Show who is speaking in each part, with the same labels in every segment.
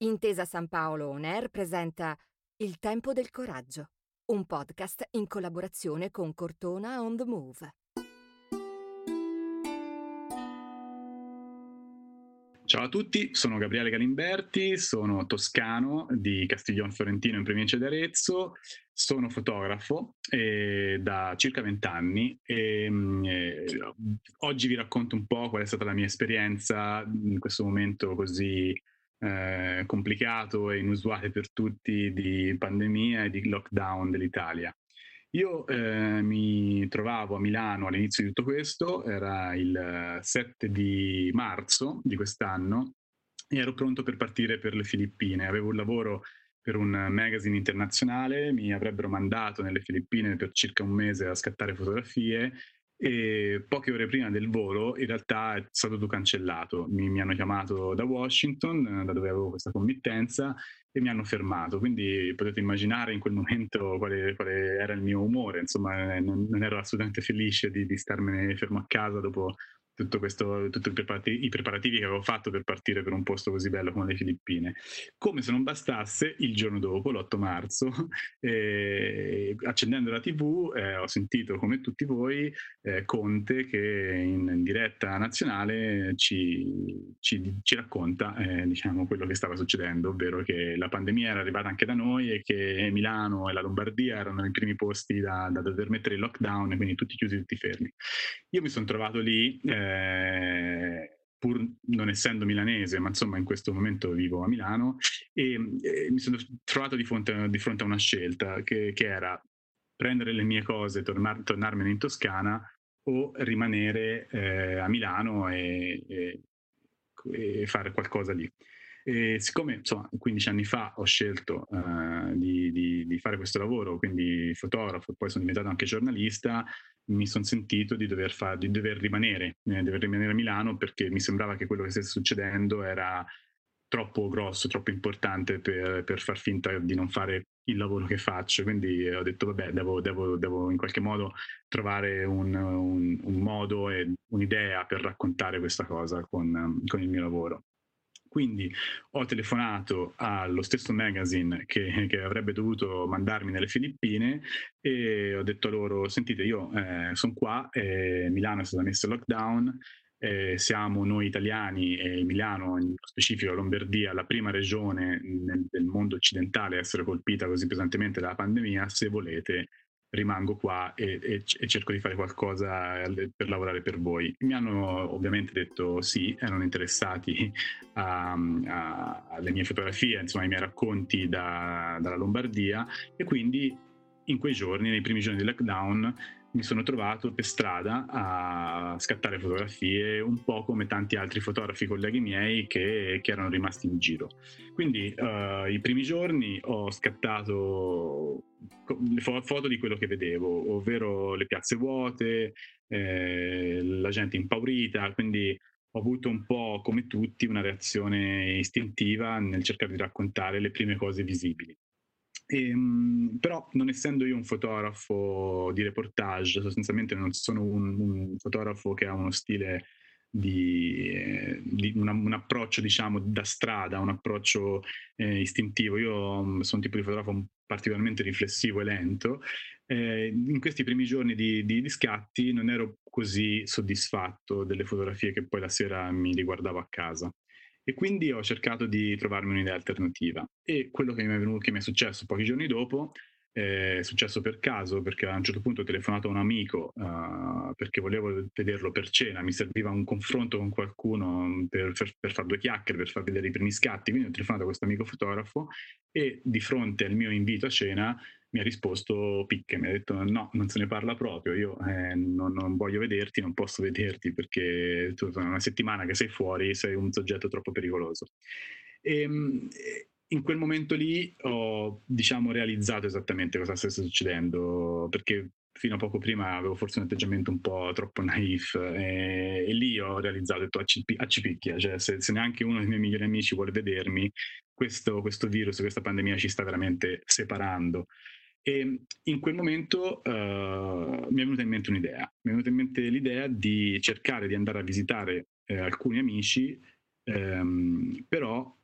Speaker 1: Intesa San Paolo On Air presenta Il tempo del coraggio, un podcast in collaborazione con Cortona on the Move.
Speaker 2: Ciao a tutti, sono Gabriele Galimberti, sono toscano di Castiglion Fiorentino in provincia di Arezzo, sono fotografo eh, da circa vent'anni e eh, oggi vi racconto un po' qual è stata la mia esperienza in questo momento così eh, complicato e inusuale per tutti di pandemia e di lockdown dell'Italia. Io eh, mi trovavo a Milano all'inizio di tutto questo, era il 7 di marzo di quest'anno e ero pronto per partire per le Filippine. Avevo un lavoro per un magazine internazionale, mi avrebbero mandato nelle Filippine per circa un mese a scattare fotografie e poche ore prima del volo in realtà è stato tutto cancellato. Mi, mi, hanno chiamato da Washington, da dove avevo questa committenza, e mi hanno fermato. Quindi potete immaginare in quel momento quale, quale era il mio umore. Insomma, non, non ero assolutamente felice di, di starmene fermo a casa dopo tutto questo, tutti i preparativi, che avevo fatto per partire per un posto così bello come le Filippine. Come se non bastasse, il giorno dopo, l'8 marzo, eh, accendendo la TV, eh, ho sentito come tutti voi eh, Conte che in, in, diretta nazionale ci, ci, ci racconta eh, diciamo, quello che stava succedendo, ovvero che la pandemia era arrivata anche da noi e che Milano e la Lombardia erano i primi posti da, da dover mettere il lockdown quindi tutti chiusi, tutti fermi. Io mi sono trovato lì eh, eh, pur non essendo milanese, ma insomma in questo momento vivo a Milano, e, e mi sono trovato di fronte, di fronte a una scelta che, che, era prendere le mie cose, tornar, tornarmene in Toscana o rimanere eh, a Milano e, e, e, fare qualcosa lì. E siccome insomma 15 anni fa ho scelto uh, di, di, di, fare questo lavoro, quindi fotografo, poi sono diventato anche giornalista, mi sono sentito di dover, far, di dover rimanere, eh, dover rimanere a Milano perché mi sembrava che quello che stesse succedendo era troppo grosso, troppo importante per, per, far finta di non fare il lavoro che faccio. Quindi ho detto, vabbè, devo, devo, devo in qualche modo trovare un, un, un, modo e un'idea per raccontare questa cosa con, con il mio lavoro. Quindi ho telefonato allo stesso magazine che, che, avrebbe dovuto mandarmi nelle Filippine e ho detto loro, sentite, io eh, sono qua, eh, Milano è stata messa in lockdown, eh, siamo noi italiani e Milano, in specifico Lombardia, la prima regione nel, del mondo occidentale a essere colpita così pesantemente dalla pandemia, se volete rimango qua e, e, e, cerco di fare qualcosa per lavorare per voi. Mi hanno ovviamente detto sì, erano interessati a, a, alle mie fotografie, insomma ai miei racconti da, dalla Lombardia e quindi in quei giorni, nei primi giorni di lockdown, mi sono trovato per strada a scattare fotografie, un po' come tanti altri fotografi colleghi miei che, che erano rimasti in giro. Quindi uh, i primi giorni ho scattato le foto di quello che vedevo, ovvero le piazze vuote, eh, la gente impaurita, quindi ho avuto un po' come tutti una reazione istintiva nel cercare di raccontare le prime cose visibili. E, ehm, però non essendo io un fotografo di reportage, sostanzialmente non sono un, un fotografo che ha uno stile di, eh, di una, un approccio diciamo da strada, un approccio eh, istintivo. Io mm, sono un tipo di fotografo particolarmente riflessivo e lento. Eh, in questi primi giorni di, di, di, scatti non ero così soddisfatto delle fotografie che poi la sera mi riguardavo a casa. E quindi ho cercato di trovarmi un'idea alternativa. E quello che mi è, venuto, che mi è successo pochi giorni dopo è successo per caso perché a un certo punto ho telefonato a un amico uh, perché volevo vederlo per cena, mi serviva un confronto con qualcuno per, per, per, fare due chiacchiere, per far vedere i primi scatti, quindi ho telefonato a questo amico fotografo e di fronte al mio invito a cena mi ha risposto picche, mi ha detto no, non se ne parla proprio, io eh, non, non, voglio vederti, non posso vederti perché tu sono una settimana che sei fuori, sei un soggetto troppo pericoloso. Ehm, e, in quel momento lì ho diciamo realizzato esattamente cosa stesse succedendo perché fino a poco prima avevo forse un atteggiamento un po' troppo naif e, e lì ho realizzato, ho detto accipicchia, cioè se, se, neanche uno dei miei migliori amici vuole vedermi, questo, questo virus, questa pandemia ci sta veramente separando. E in quel momento uh, mi è venuta in mente un'idea, mi è venuta in mente l'idea di cercare di andare a visitare eh, alcuni amici, ehm, però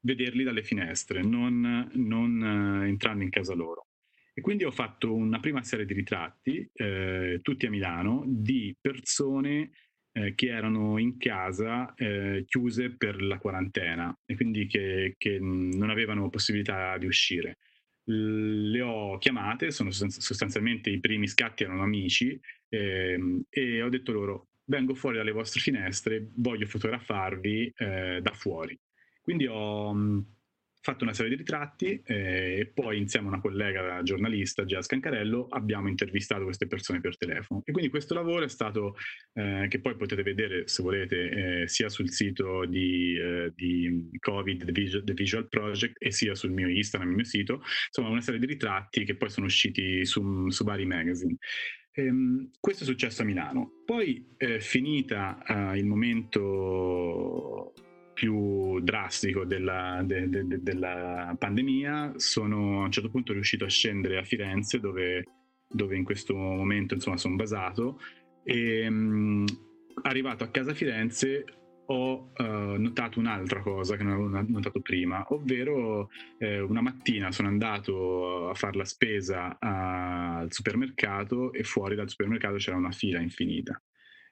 Speaker 2: vederli dalle finestre, non, non entrando in casa loro. E quindi ho fatto una prima serie di ritratti, eh, tutti a Milano, di persone eh, che erano in casa chiuse per la quarantena e quindi che, che, non avevano possibilità di uscire. Le ho chiamate, sono sostanzialmente i primi scatti erano amici ehm, e ho detto loro vengo fuori dalle vostre finestre, voglio fotografarvi eh, da fuori. Quindi ho fatto una serie di ritratti eh, e poi insieme a una collega giornalista, Gia Scancarello, abbiamo intervistato queste persone per telefono. E quindi questo lavoro è stato, eh, che poi potete vedere se volete, eh, sia sul sito di, eh, di Covid, The Visual, The Visual, Project, e sia sul mio Instagram, il mio sito, insomma una serie di ritratti che poi sono usciti su, su vari magazine. Ehm, questo è successo a Milano. Poi, eh, finita uh, il momento più drastico della, de, de, de, della, pandemia, sono a un certo punto riuscito a scendere a Firenze, dove, dove in questo momento insomma, sono basato, e mh, arrivato a casa a Firenze ho uh, notato un'altra cosa che non avevo notato prima, ovvero eh, una mattina sono andato a fare la spesa al supermercato e fuori dal supermercato c'era una fila infinita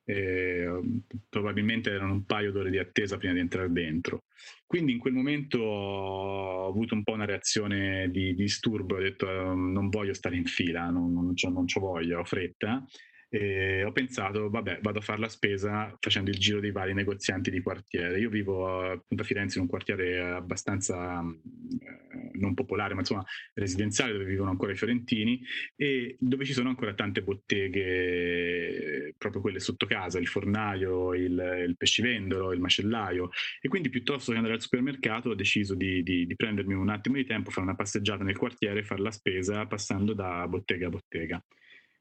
Speaker 2: eh, probabilmente erano un paio d'ore di attesa prima di entrare dentro. Quindi in quel momento ho avuto un po' una reazione di, di disturbo, ho detto non voglio stare in fila, non, non, non ho voglia, ho fretta e ho pensato, vabbè, vado a fare la spesa facendo il giro dei vari negozianti di quartiere. Io vivo appunto a Firenze in un quartiere abbastanza eh, non popolare, ma insomma residenziale, dove vivono ancora i fiorentini e dove ci sono ancora tante botteghe, proprio quelle sotto casa, il fornaio, il, il pescivendolo, il macellaio. E quindi piuttosto che andare al supermercato ho deciso di, di, di prendermi un attimo di tempo, fare una passeggiata nel quartiere e fare la spesa passando da bottega a bottega.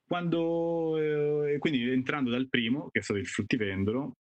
Speaker 2: Quando, eh, quindi entrando dal primo, che è stato il fruttivendolo,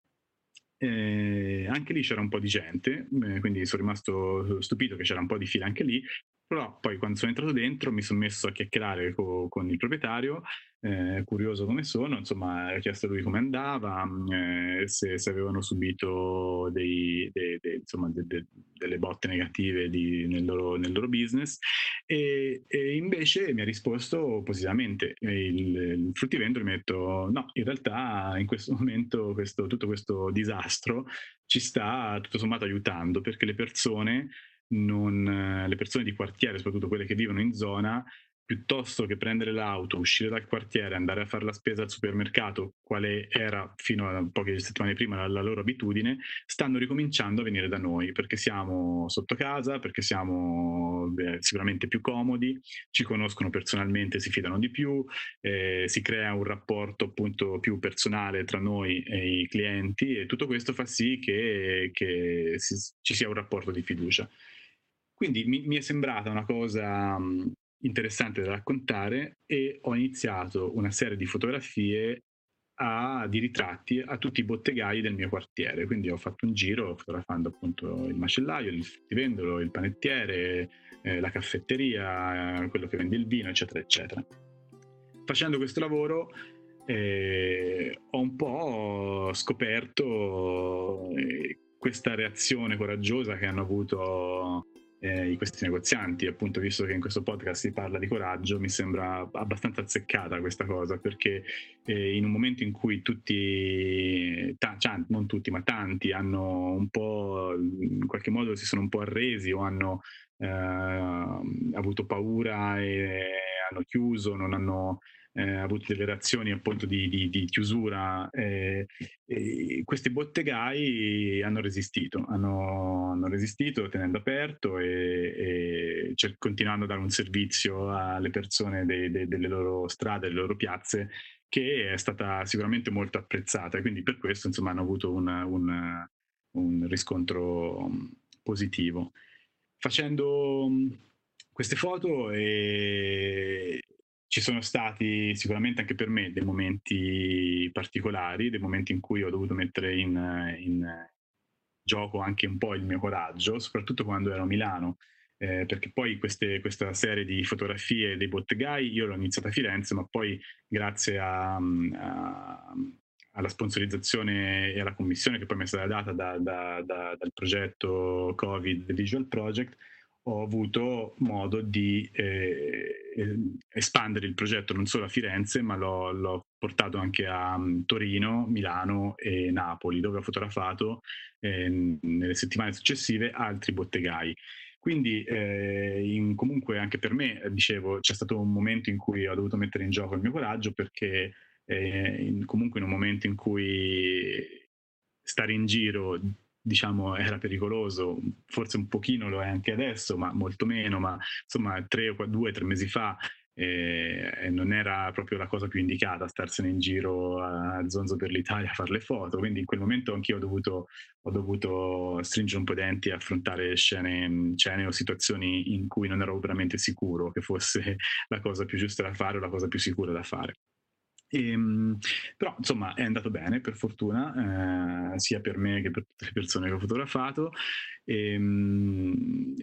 Speaker 2: eh, anche lì c'era un po' di gente, eh, quindi sono rimasto stupito che c'era un po' di fila anche lì, però poi quando sono entrato dentro mi sono messo a chiacchierare co- con il proprietario eh, curioso come sono, insomma, ho chiesto a lui come andava, eh, se, se, avevano subito dei, dei, dei, insomma, de, de, delle botte negative di, nel, loro, nel, loro, business e, e, invece mi ha risposto positivamente. Il, il fruttivendolo mi ha detto no, in realtà in questo momento questo, tutto questo disastro ci sta tutto sommato aiutando perché le persone non, le persone di quartiere, soprattutto quelle che vivono in zona, piuttosto che prendere l'auto, uscire dal quartiere, andare a fare la spesa al supermercato, quale era fino a poche settimane prima la, la, loro abitudine, stanno ricominciando a venire da noi perché siamo sotto casa, perché siamo beh, sicuramente più comodi, ci conoscono personalmente, si fidano di più, eh, si crea un rapporto appunto più personale tra noi e i clienti e tutto questo fa sì che, che si, ci sia un rapporto di fiducia. Quindi mi, mi è sembrata una cosa interessante da raccontare e ho iniziato una serie di fotografie a, di ritratti a tutti i bottegai del mio quartiere. Quindi ho fatto un giro fotografando appunto il macellaio, il fruttivendolo, il panettiere, eh, la caffetteria, quello che vende il vino, eccetera, eccetera. Facendo questo lavoro eh, ho un po' scoperto eh, questa reazione coraggiosa che hanno avuto eh, questi negozianti. Appunto, visto che in questo podcast si parla di coraggio, mi sembra abbastanza azzeccata questa cosa, perché eh, in un momento in cui tutti, ta- cioè, non tutti, ma tanti hanno un po', in qualche modo si sono un po' arresi o hanno eh, avuto paura e hanno chiuso, non hanno eh, avuto delle reazioni appunto di, di, di chiusura. Eh, questi bottegai hanno resistito, hanno, hanno resistito tenendo aperto e, e cioè, continuando a dare un servizio alle persone de, de, delle loro strade, delle loro piazze, che è stata sicuramente molto apprezzata. Quindi per questo insomma hanno avuto un, un, un riscontro positivo. Facendo queste foto e ci sono stati sicuramente anche per me dei momenti particolari, dei momenti in cui ho dovuto mettere in, in gioco anche un po' il mio coraggio, soprattutto quando ero a Milano, eh, perché poi queste, questa serie di fotografie dei bottegai io l'ho iniziata a Firenze, ma poi grazie a, a alla sponsorizzazione e alla commissione che poi mi è stata data da, da, da, dal progetto Covid Visual Project, ho avuto modo di eh, espandere il progetto non solo a Firenze, ma l'ho, l'ho portato anche a um, Torino, Milano e Napoli, dove ho fotografato eh, nelle settimane successive altri bottegai. Quindi eh, in, comunque anche per me, dicevo, c'è stato un momento in cui ho dovuto mettere in gioco il mio coraggio perché eh, in, comunque in un momento in cui stare in giro diciamo era pericoloso, forse un pochino lo è anche adesso, ma molto meno, ma insomma tre o due, tre mesi fa eh, non era proprio la cosa più indicata starsene in giro a zonzo per l'Italia a fare le foto, quindi in quel momento anch'io ho dovuto, ho dovuto stringere un po' i denti e affrontare scene, scene o situazioni in cui non ero veramente sicuro che fosse la cosa più giusta da fare o la cosa più sicura da fare. E, ehm, però insomma è andato bene per fortuna, eh, sia per me che per tutte le persone che ho fotografato. E, ehm,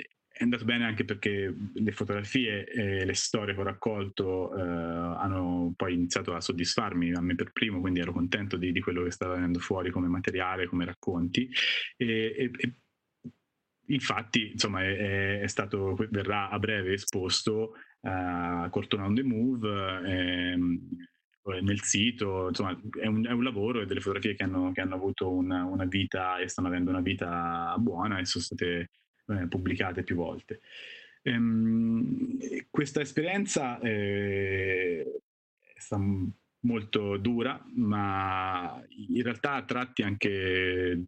Speaker 2: è andato bene anche perché le fotografie e le storie che ho raccolto eh, hanno poi iniziato a soddisfarmi a me per primo, quindi ero contento di, di quello che stava venendo fuori come materiale, come racconti. E, e, infatti, insomma, è, è, stato, verrà a breve esposto a uh, Cortona on the Move. Ehm, nel sito, insomma è un, è un, lavoro e delle fotografie che hanno, che hanno avuto una, una, vita e stanno avendo una vita buona e sono state eh, pubblicate più volte. Ehm, questa esperienza eh, è stata molto dura, ma in realtà a tratti anche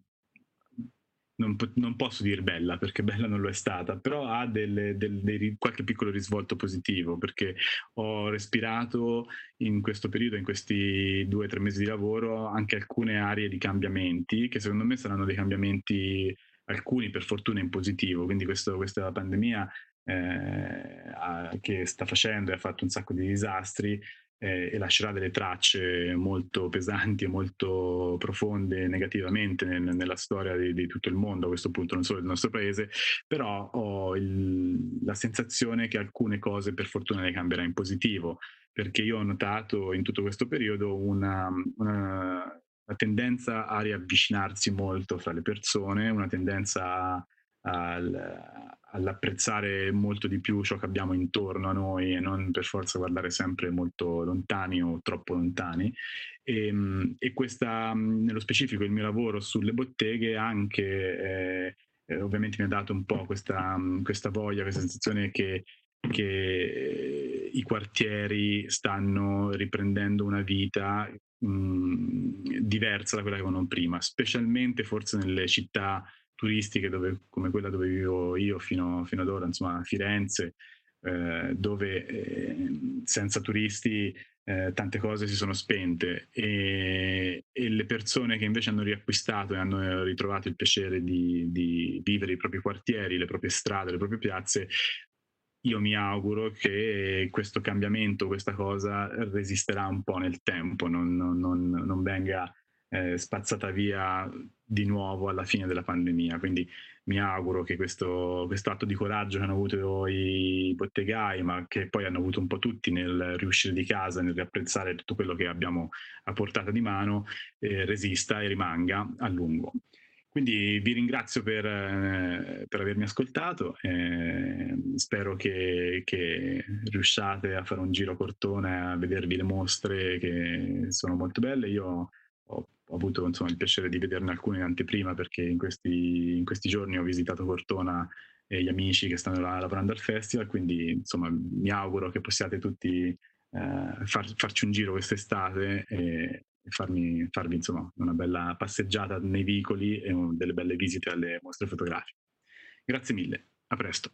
Speaker 2: non, non, posso dire bella perché bella non lo è stata, però ha delle, delle, dei, qualche piccolo risvolto positivo perché ho respirato in questo periodo, in questi due o tre mesi di lavoro, anche alcune aree di cambiamenti che secondo me saranno dei cambiamenti, alcuni per fortuna in positivo, quindi questo, questa pandemia eh, che sta facendo e ha fatto un sacco di disastri eh, e lascerà delle tracce molto pesanti e molto profonde negativamente nel, nella storia di, di, tutto il mondo, a questo punto non solo del nostro paese, però ho il, la sensazione che alcune cose per fortuna le cambierà in positivo, perché io ho notato in tutto questo periodo una, una, una tendenza a riavvicinarsi molto fra le persone, una tendenza al, all'apprezzare molto di più ciò che abbiamo intorno a noi e non per forza guardare sempre molto lontani o troppo lontani. E, ehm, e questa, nello specifico, il mio lavoro sulle botteghe anche eh, eh, ovviamente mi ha dato un po' questa, questa voglia, questa sensazione che, che i quartieri stanno riprendendo una vita diversa da quella che avevano prima, specialmente forse nelle città turistiche dove, come quella dove vivo io fino, fino ad ora, insomma Firenze, eh, dove eh, senza turisti eh, tante cose si sono spente. E, e, le persone che invece hanno riacquistato e hanno ritrovato il piacere di, di, vivere i propri quartieri, le proprie strade, le proprie piazze, io mi auguro che questo cambiamento, questa cosa resisterà un po' nel tempo, non, non, non venga eh, spazzata via di nuovo alla fine della pandemia. Quindi mi auguro che questo, atto di coraggio che hanno avuto i bottegai, ma che poi hanno avuto un po' tutti nel riuscire di casa, nel riapprezzare tutto quello che abbiamo a portata di mano, eh, resista e rimanga a lungo. Quindi vi ringrazio per, eh, per avermi ascoltato, eh, spero che, che, riusciate a fare un giro cortone a vedervi le mostre che sono molto belle. Io ho, ho avuto insomma, il piacere di vederne alcune in anteprima perché in questi, in questi giorni ho visitato Cortona e gli amici che stanno là lavorando al festival, quindi insomma mi auguro che possiate tutti eh, far, farci un giro quest'estate e, farmi, farvi insomma una bella passeggiata nei vicoli e delle belle visite alle mostre fotografiche. Grazie mille, a presto.